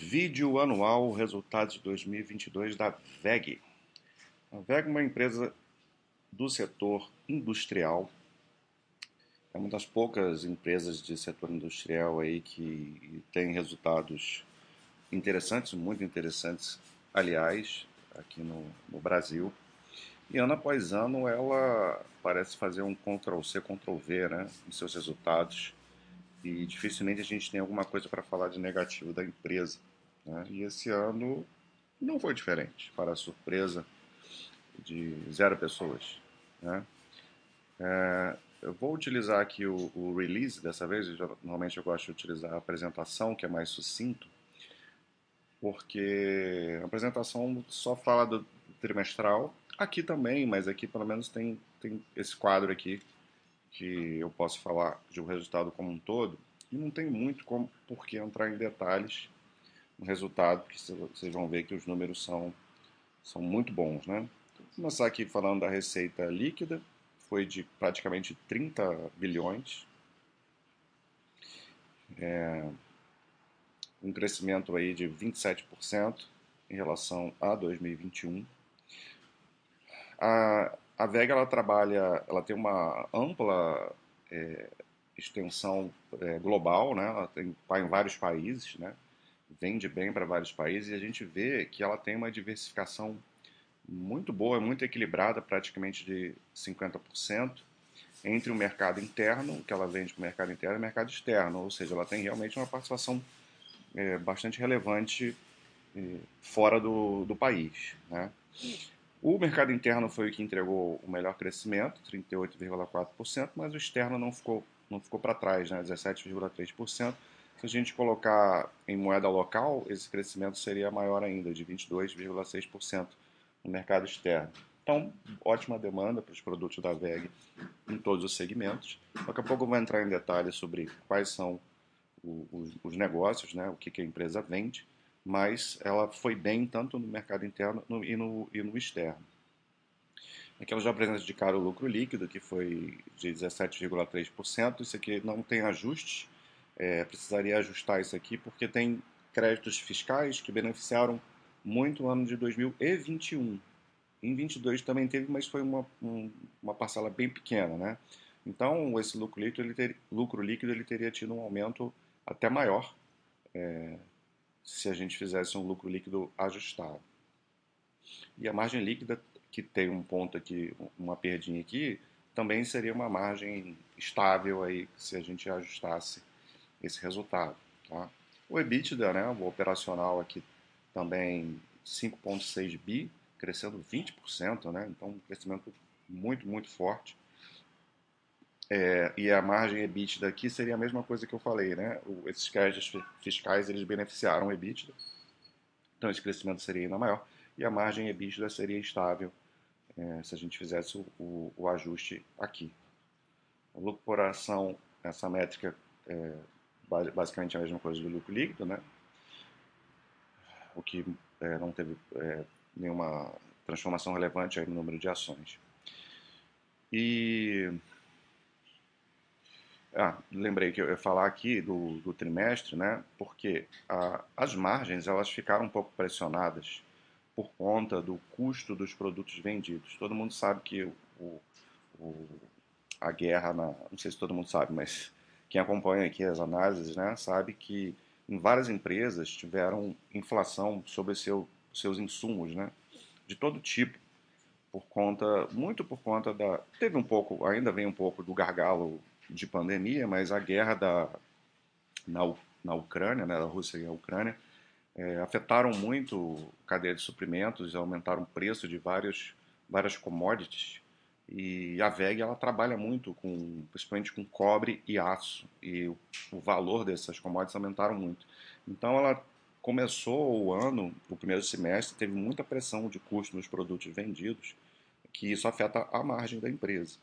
Vídeo anual resultados de 2022 da VEG. A VEG é uma empresa do setor industrial. É uma das poucas empresas de setor industrial aí que tem resultados interessantes, muito interessantes, aliás, aqui no, no Brasil. E ano após ano ela parece fazer um Ctrl-C, Ctrl-V né, em seus resultados e dificilmente a gente tem alguma coisa para falar de negativo da empresa. Né? E esse ano não foi diferente, para a surpresa de zero pessoas. Né? É, eu vou utilizar aqui o, o release dessa vez, eu, normalmente eu gosto de utilizar a apresentação, que é mais sucinto, porque a apresentação só fala do trimestral, aqui também, mas aqui pelo menos tem, tem esse quadro aqui que eu posso falar de um resultado como um todo, e não tem muito como, por que entrar em detalhes no resultado, porque vocês vão ver que os números são, são muito bons. Né? Vou começar aqui falando da receita líquida, foi de praticamente 30 bilhões, é, um crescimento aí de 27% em relação a 2021. A, a Vega ela trabalha, ela tem uma ampla é, extensão é, global, né? Ela tem tá em vários países, né? Vende bem para vários países e a gente vê que ela tem uma diversificação muito boa, muito equilibrada, praticamente de 50% entre o mercado interno, que ela vende para o mercado interno, e o mercado externo, ou seja, ela tem realmente uma participação é, bastante relevante é, fora do, do país, né? O mercado interno foi o que entregou o melhor crescimento, 38,4%, mas o externo não ficou, não ficou para trás, né, 17,3%. Se a gente colocar em moeda local, esse crescimento seria maior ainda, de 22,6% no mercado externo. Então, ótima demanda para os produtos da VEG em todos os segmentos. Daqui a pouco eu vou entrar em detalhes sobre quais são os, os negócios, né, o que, que a empresa vende mas ela foi bem tanto no mercado interno no, e, no, e no externo. Aqui ela já cara o lucro líquido, que foi de 17,3%. Isso aqui não tem ajuste, é, precisaria ajustar isso aqui, porque tem créditos fiscais que beneficiaram muito o ano de 2021. Em 22 também teve, mas foi uma, um, uma parcela bem pequena, né? Então, esse lucro líquido, ele ter, lucro líquido ele teria tido um aumento até maior, é, se a gente fizesse um lucro líquido ajustado. E a margem líquida, que tem um ponto aqui, uma perdinha aqui, também seria uma margem estável aí se a gente ajustasse esse resultado. Tá? O EBITDA, né, o operacional aqui também 5,6 bi, crescendo 20%, né, então um crescimento muito, muito forte. É, e a margem EBITDA aqui seria a mesma coisa que eu falei, né? O, esses créditos fiscais eles beneficiaram o EBITDA, então esse crescimento seria ainda maior e a margem EBITDA seria estável é, se a gente fizesse o, o, o, ajuste aqui. O lucro por ação, essa métrica é basicamente a mesma coisa do lucro líquido, né? O que é, não teve é, nenhuma transformação relevante aí no número de ações. E ah, lembrei que eu ia falar aqui do, do trimestre, né? Porque as margens elas ficaram um pouco pressionadas por conta do custo dos produtos vendidos. Todo mundo sabe que o, o, a guerra, na, não sei se todo mundo sabe, mas quem acompanha aqui as análises, né, sabe que em várias empresas tiveram inflação sobre seu, seus insumos, né, de todo tipo, por conta, muito por conta da, teve um pouco, ainda vem um pouco do gargalo de pandemia, mas a guerra da, na, na Ucrânia, né, da Rússia e a Ucrânia, é, afetaram muito a cadeia de suprimentos, aumentaram o preço de vários, várias commodities. E a VEG ela trabalha muito com, principalmente com cobre e aço, e o, o valor dessas commodities aumentaram muito. Então ela começou o ano, o primeiro semestre, teve muita pressão de custo nos produtos vendidos, que isso afeta a margem da empresa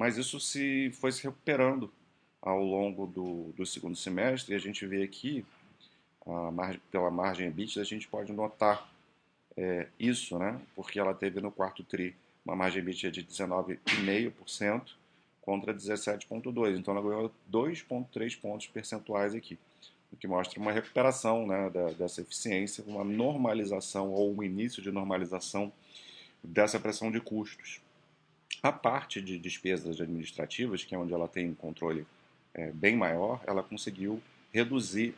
mas isso se foi se recuperando ao longo do, do segundo semestre, e a gente vê aqui, margem, pela margem EBITDA, a gente pode notar é, isso, né? porque ela teve no quarto TRI uma margem EBITDA de 19,5% contra 17,2%, então ela ganhou 2,3 pontos percentuais aqui. o que mostra uma recuperação né, da, dessa eficiência, uma normalização ou um início de normalização dessa pressão de custos. A parte de despesas administrativas, que é onde ela tem um controle é, bem maior, ela conseguiu reduzir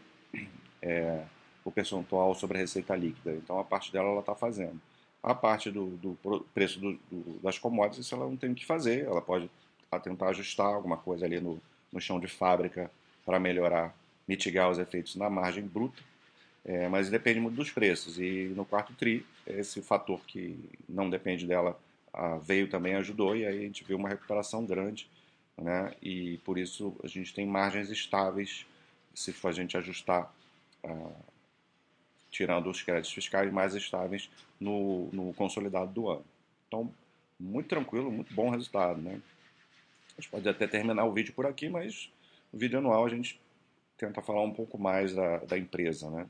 é, o percentual sobre a receita líquida. Então, a parte dela ela está fazendo. A parte do, do preço do, do, das commodities, ela não tem o que fazer. Ela pode tentar ajustar alguma coisa ali no, no chão de fábrica para melhorar, mitigar os efeitos na margem bruta. É, mas depende muito dos preços. E no quarto TRI, esse fator que não depende dela a, veio também, ajudou, e aí a gente viu uma recuperação grande. Né? E por isso a gente tem margens estáveis se a gente ajustar tirando os créditos fiscais mais estáveis no, no consolidado do ano. Então, muito tranquilo, muito bom resultado. Né? A gente pode até terminar o vídeo por aqui, mas no vídeo anual a gente tenta falar um pouco mais da, da empresa. Né?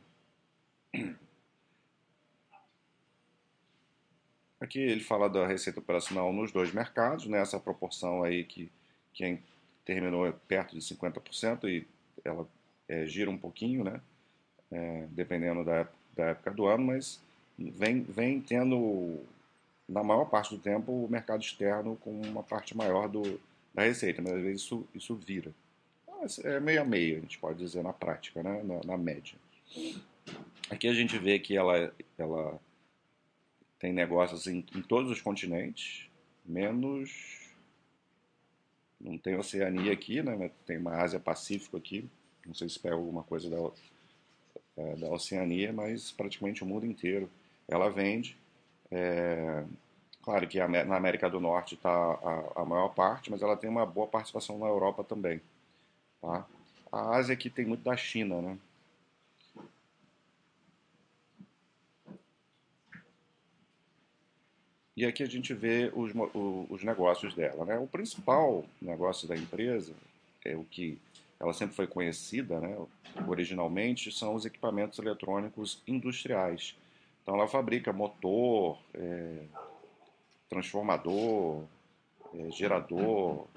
Aqui ele fala da receita operacional nos dois mercados, né? essa proporção aí que quem terminou perto de 50% e ela é, gira um pouquinho, né? é, dependendo da, da época do ano, mas vem, vem tendo, na maior parte do tempo, o mercado externo com uma parte maior do, da receita, mas às vezes isso, isso vira. É meio a meio, a gente pode dizer, na prática, né? na, na média. Aqui a gente vê que ela, ela tem negócios em, em todos os continentes, menos. Não tem Oceania aqui, né? Tem uma Ásia Pacífico aqui. Não sei se pega alguma coisa da, é, da Oceania, mas praticamente o mundo inteiro ela vende. É, claro que na América do Norte está a, a, maior parte, mas ela tem uma boa participação na Europa também. Tá? A Ásia aqui tem muito da China, né? E aqui a gente vê os, os negócios dela. Né? O principal negócio da empresa, é o que ela sempre foi conhecida, né, originalmente, são os equipamentos eletrônicos industriais. Então ela fabrica motor, é, transformador, é, gerador,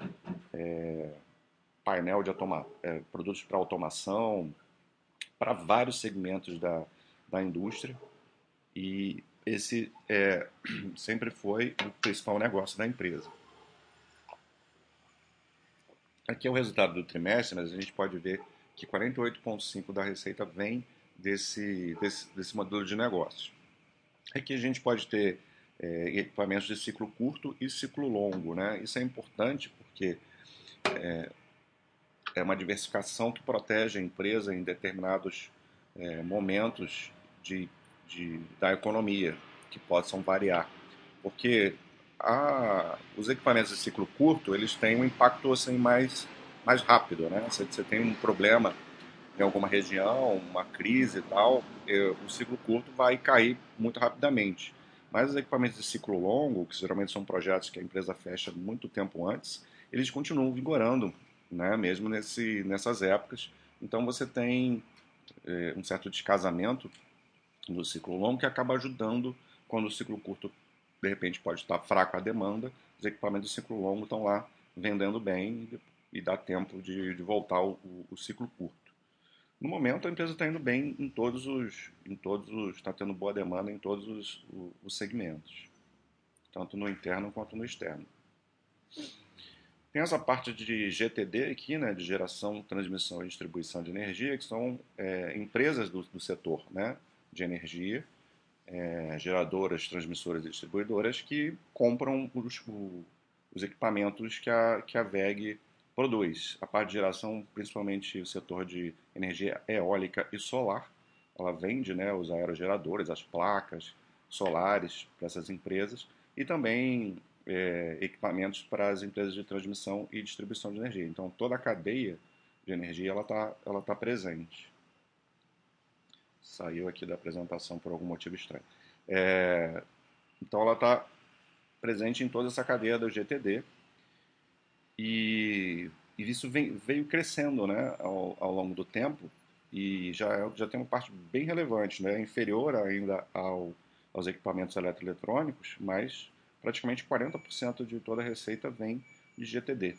é, painel de automa é, produtos para automação, para vários segmentos da, da indústria. E esse é, sempre foi o principal negócio da empresa. Aqui é o resultado do trimestre, mas a gente pode ver que 48,5% da receita vem desse, desse, desse modelo de negócio. Aqui a gente pode ter é, equipamentos de ciclo curto e ciclo longo. Né? Isso é importante porque é, é uma diversificação que protege a empresa em determinados é, momentos de, de, da economia, que possam variar. Porque a, os equipamentos de ciclo curto eles têm um impacto assim mais mais rápido, né? Você, você tem um problema em alguma região, uma crise e tal, o ciclo curto vai cair muito rapidamente. Mas os equipamentos de ciclo longo, que geralmente são projetos que a empresa fecha muito tempo antes, eles continuam vigorando, né? Mesmo nesse, nessas épocas. Então você tem é, um certo descasamento do ciclo longo que acaba ajudando quando o ciclo curto de repente pode estar fraco a demanda, os equipamentos de ciclo longo estão lá vendendo bem e dá tempo de, de voltar o, o, ciclo curto. No momento a empresa está indo bem em todos os, em todos os, está tendo boa demanda em todos os, os segmentos, tanto no interno quanto no externo. Tem essa parte de GTD aqui, né, de geração, transmissão e distribuição de energia, que são é, empresas do, do setor né, de energia é, geradoras, transmissoras e distribuidoras que compram os, os equipamentos que a, que a VEG produz. A parte de geração, principalmente o setor de energia eólica e solar, ela vende né, os aerogeradores, as placas solares para essas empresas e também é, equipamentos para as empresas de transmissão e distribuição de energia. Então, toda a cadeia de energia ela está ela tá presente. Saiu aqui da apresentação por algum motivo estranho. É, então ela está presente em toda essa cadeia do GTD e, e isso vem, veio crescendo né, ao, ao, longo do tempo e já, já tem uma parte bem relevante, né, inferior ainda ao, aos equipamentos eletroeletrônicos, mas praticamente 40% de toda a receita vem de GTD.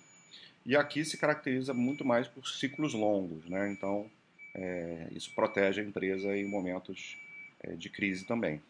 E aqui se caracteriza muito mais por ciclos longos, né? Então, é, isso protege a empresa em momentos é, de crise também.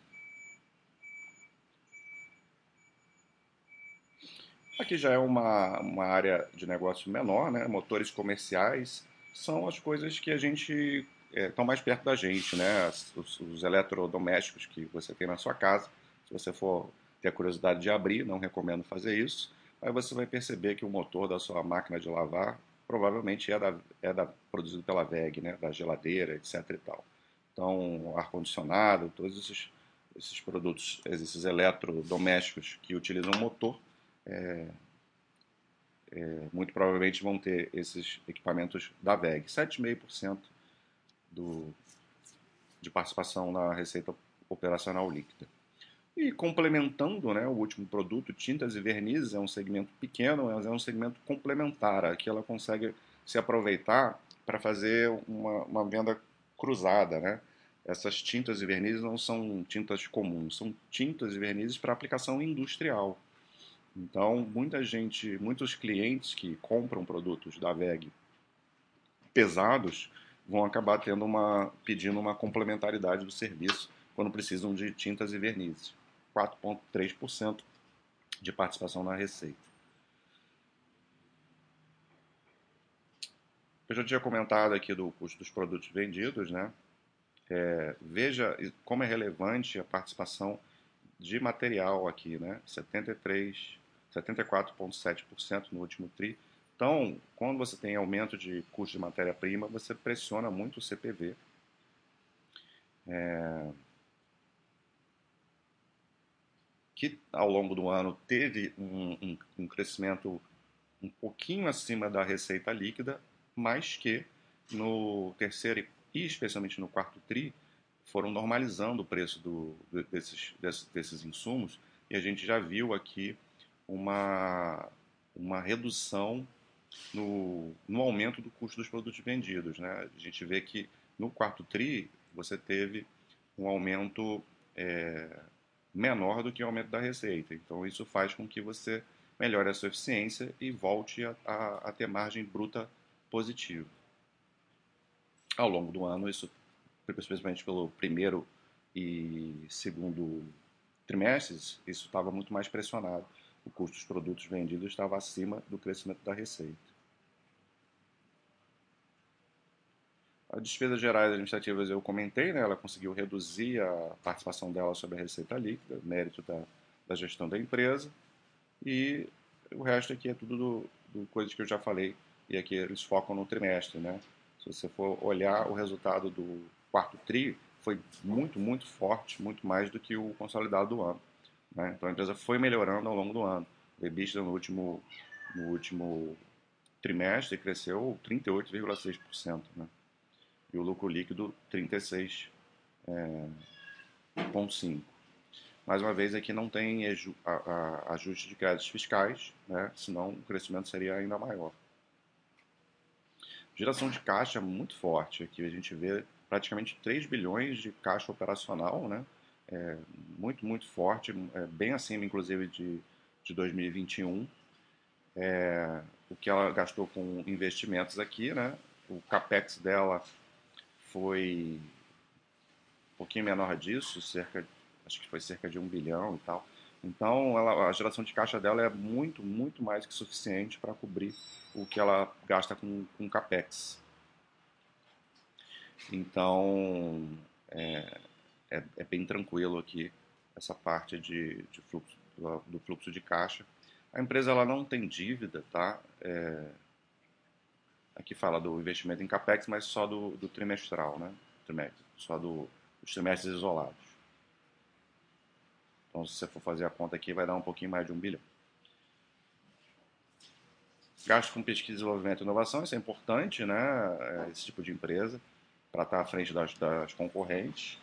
Aqui já é uma, uma área de negócio menor, né? Motores comerciais são as coisas que a gente estão é, mais perto da gente, né? Os, os, eletrodomésticos que você tem na sua casa. Se você for ter a curiosidade de abrir, não recomendo fazer isso. Aí você vai perceber que o motor da sua máquina de lavar provavelmente é, da, é da, produzido pela VEG, né? Da geladeira, etc. E tal. Então, ar-condicionado, todos esses, esses produtos, esses eletrodomésticos que utilizam motor, é, é, muito provavelmente vão ter esses equipamentos da VEG. 7,5% do, de participação na receita operacional líquida. E complementando né, o último produto, tintas e vernizes, é um segmento pequeno, mas é um segmento complementar. Aqui ela consegue se aproveitar para fazer uma, uma venda cruzada. Né? Essas tintas e vernizes não são tintas comuns, são tintas e vernizes para aplicação industrial. Então, muita gente, muitos clientes que compram produtos da VEG pesados vão acabar tendo uma pedindo uma complementaridade do serviço quando precisam de tintas e vernizes. 4,3% de participação na receita. Eu já tinha comentado aqui do custo dos produtos vendidos, né? É, veja como é relevante a participação de material aqui, né? 73 74,7% no último TRI. Então, quando você tem aumento de custo de matéria-prima, você pressiona muito o CPV. É... Que ao longo do ano teve um, um, um crescimento um pouquinho acima da receita líquida, mas que no terceiro e especialmente no quarto TRI foram normalizando o preço do, desses, desses, desses insumos e a gente já viu aqui uma, uma redução no, no aumento do custo dos produtos vendidos. Né? A gente vê que no quarto TRI você teve um aumento é, menor do que o aumento da receita. Então isso faz com que você melhore a sua eficiência e volte a, a, a ter margem bruta positiva. Ao longo do ano, isso, principalmente pelo primeiro e segundo trimestres, isso estava muito mais pressionado o custo dos produtos vendidos estava acima do crescimento da receita. As despesas gerais administrativas eu comentei, né? ela conseguiu reduzir a participação dela sobre a receita líquida, mérito da, da gestão da empresa. E o resto aqui é tudo do, do coisas que eu já falei, e aqui eles focam no trimestre. Né? Se você for olhar o resultado do quarto TRI, foi muito, muito forte, muito mais do que o consolidado do ano. Né? Então a empresa foi melhorando ao longo do ano. O EBITDA no último, no último trimestre cresceu 38,6%. Né? E o lucro líquido 36,5%. É, Mais uma vez, aqui não tem ajuste de créditos fiscais, né? senão o crescimento seria ainda maior. Geração de caixa muito forte. Aqui a gente vê praticamente 3 bilhões de caixa operacional, né? é, muito, muito forte, é, bem acima, inclusive, de, de 2021. É, o que ela gastou com investimentos aqui, né? O capex dela foi um pouquinho menor disso, cerca, acho que foi cerca de um bilhão e tal. Então, ela, a geração de caixa dela é muito, muito mais que suficiente para cobrir o que ela gasta com, com capex. Então, é, é, é bem tranquilo aqui essa parte de, de fluxo, do, do, fluxo de caixa. A empresa ela não tem dívida, tá? É, aqui fala do investimento em capex, mas só do, do trimestral, né? Trimestre, só do, dos trimestres isolados. Então, se você for fazer a conta aqui, vai dar um pouquinho mais de um bilhão. Gasto com pesquisa, desenvolvimento e inovação, isso é importante, né? É, esse tipo de empresa, para estar à frente das, das concorrentes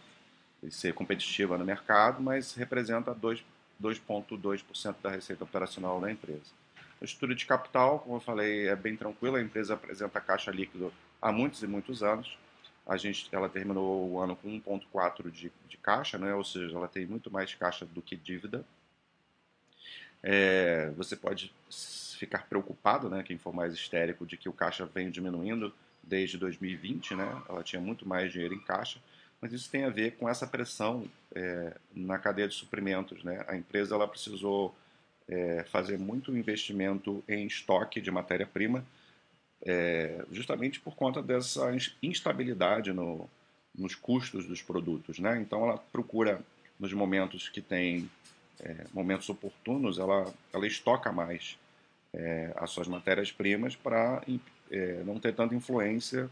ser competitiva no mercado, mas representa 2,2% da receita operacional da empresa. A estrutura de capital, como eu falei, é bem tranquila, a empresa apresenta caixa líquido há muitos e muitos anos. A gente, ela terminou o ano com 1,4 de, de caixa, né? ou seja, ela tem muito mais caixa do que dívida. É, você pode ficar preocupado, né, quem for mais histérico, de que o caixa vem diminuindo, desde 2020, né? Ela tinha muito mais dinheiro em caixa, mas isso tem a ver com essa pressão é, na cadeia de suprimentos, né? A empresa ela precisou é, fazer muito investimento em estoque de matéria-prima, é, justamente por conta dessa instabilidade no, nos custos dos produtos, né? Então ela procura nos momentos que tem é, momentos oportunos, ela ela estoca mais é, as suas matérias-primas para é, não ter tanta influência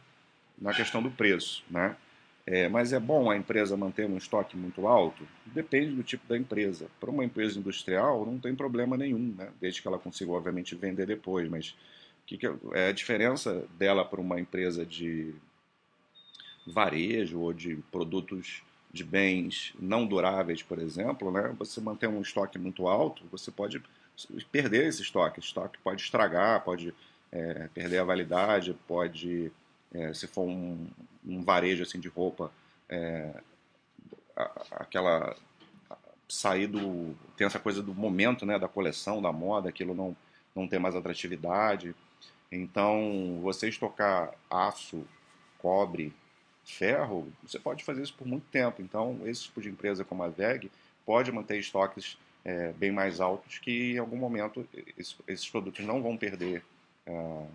na questão do preço, né? É, mas é bom a empresa manter um estoque muito alto? Depende do tipo da empresa. Para uma empresa industrial, não tem problema nenhum, né? desde que ela consiga, obviamente, vender depois. Mas que, que é a diferença dela para uma empresa de varejo ou de produtos de bens não duráveis, por exemplo, né? você manter um estoque muito alto, você pode perder esse estoque. O estoque pode estragar, pode é, perder a validade, pode, é, se for um, um, varejo assim de roupa, é, aquela sair do tem essa coisa do momento, né, da coleção, da moda, aquilo não não tem mais atratividade. Então, você estocar aço, cobre, ferro, você pode fazer isso por muito tempo. Então, esse tipo de empresa como a VEG pode manter estoques é, bem mais altos que em algum momento esses produtos não vão perder é,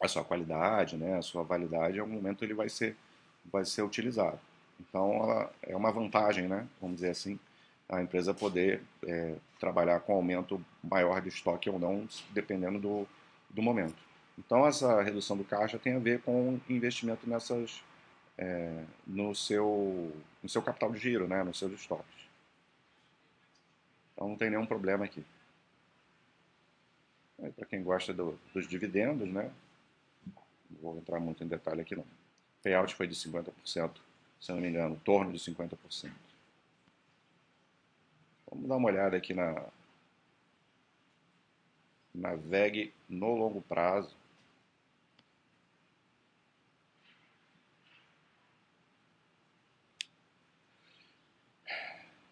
a sua qualidade, né, a sua validade, em algum momento ele vai ser, vai ser utilizado. Então, ela é uma vantagem, né, vamos dizer assim, a empresa poder é, trabalhar com aumento maior de estoque ou não, dependendo do, do momento. Então, essa redução do caixa tem a ver com investimento nessas, é, no, seu, no seu capital de giro, né, nos seus estoques. Então não tem nenhum problema aqui. Para quem gosta do, dos dividendos, né? Vou entrar muito em detalhe aqui não. Payout foi de 50%, se não me engano, torno de 50%. Vamos dar uma olhada aqui na, na VEG no longo prazo.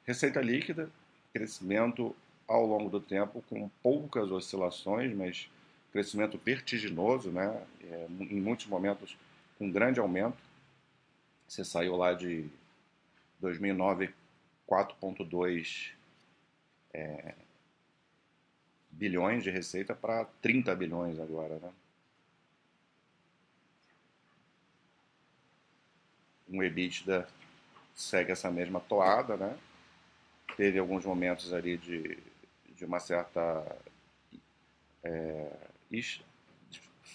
Receita líquida crescimento ao longo do tempo com poucas oscilações, mas crescimento vertiginoso, né? É, em muitos momentos com grande aumento. Você saiu lá de 2009 4,2 é, bilhões de receita para 30 bilhões agora, né? Um EBITDA segue essa mesma toada, né? teve alguns momentos ali de, de uma certa é,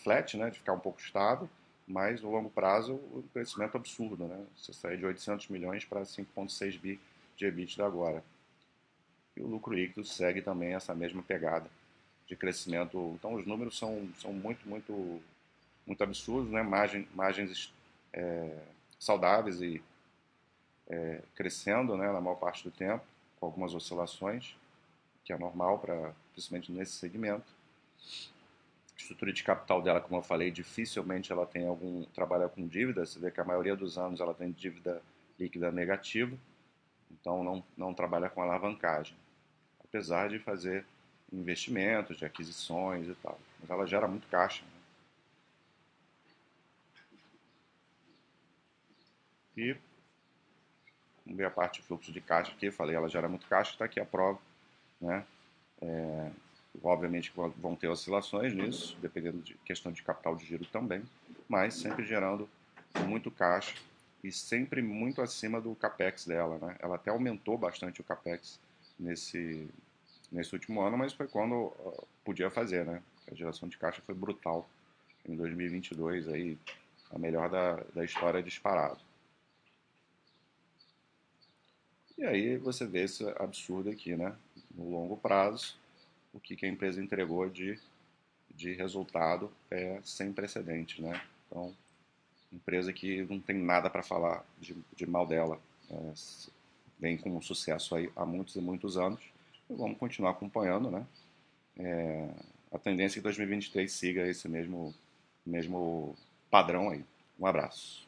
flat, né, de ficar um pouco estável, mas no longo prazo o crescimento absurdo, né? Você sai de 800 milhões para 5,6 bi de EBITDA agora. E o lucro líquido segue também essa mesma pegada de crescimento. Então os números são, são muito, muito, muito absurdos, né? Margem, margens é, saudáveis e é, crescendo né, na maior parte do tempo com algumas oscilações, que é normal, para principalmente nesse segmento. Estrutura de capital dela, como eu falei, dificilmente ela tem algum trabalha com dívida. Você vê que a maioria dos anos ela tem dívida líquida negativa, então não, não trabalha com alavancagem, apesar de fazer investimentos, de aquisições e tal. Mas ela gera muito caixa. Né? E Vamos ver a parte de fluxo de caixa aqui. Falei, ela gera muito caixa, está aqui a prova. Né? É, obviamente vão ter oscilações nisso, dependendo de questão de capital de giro também, mas sempre gerando muito caixa e sempre muito acima do capex dela. Né? Ela até aumentou bastante o capex nesse, nesse último ano, mas foi quando podia fazer. Né? A geração de caixa foi brutal em 2022, aí, a melhor da, da história disparado. E aí você vê esse absurdo aqui, né? No longo prazo, o que, a empresa entregou de, de resultado é sem precedentes, né? Então, empresa que não tem nada para falar de, de, mal dela. É, vem com sucesso aí há muitos e muitos anos. E vamos continuar acompanhando, né? É, a tendência é que 2023 siga esse mesmo, mesmo padrão aí. Um abraço.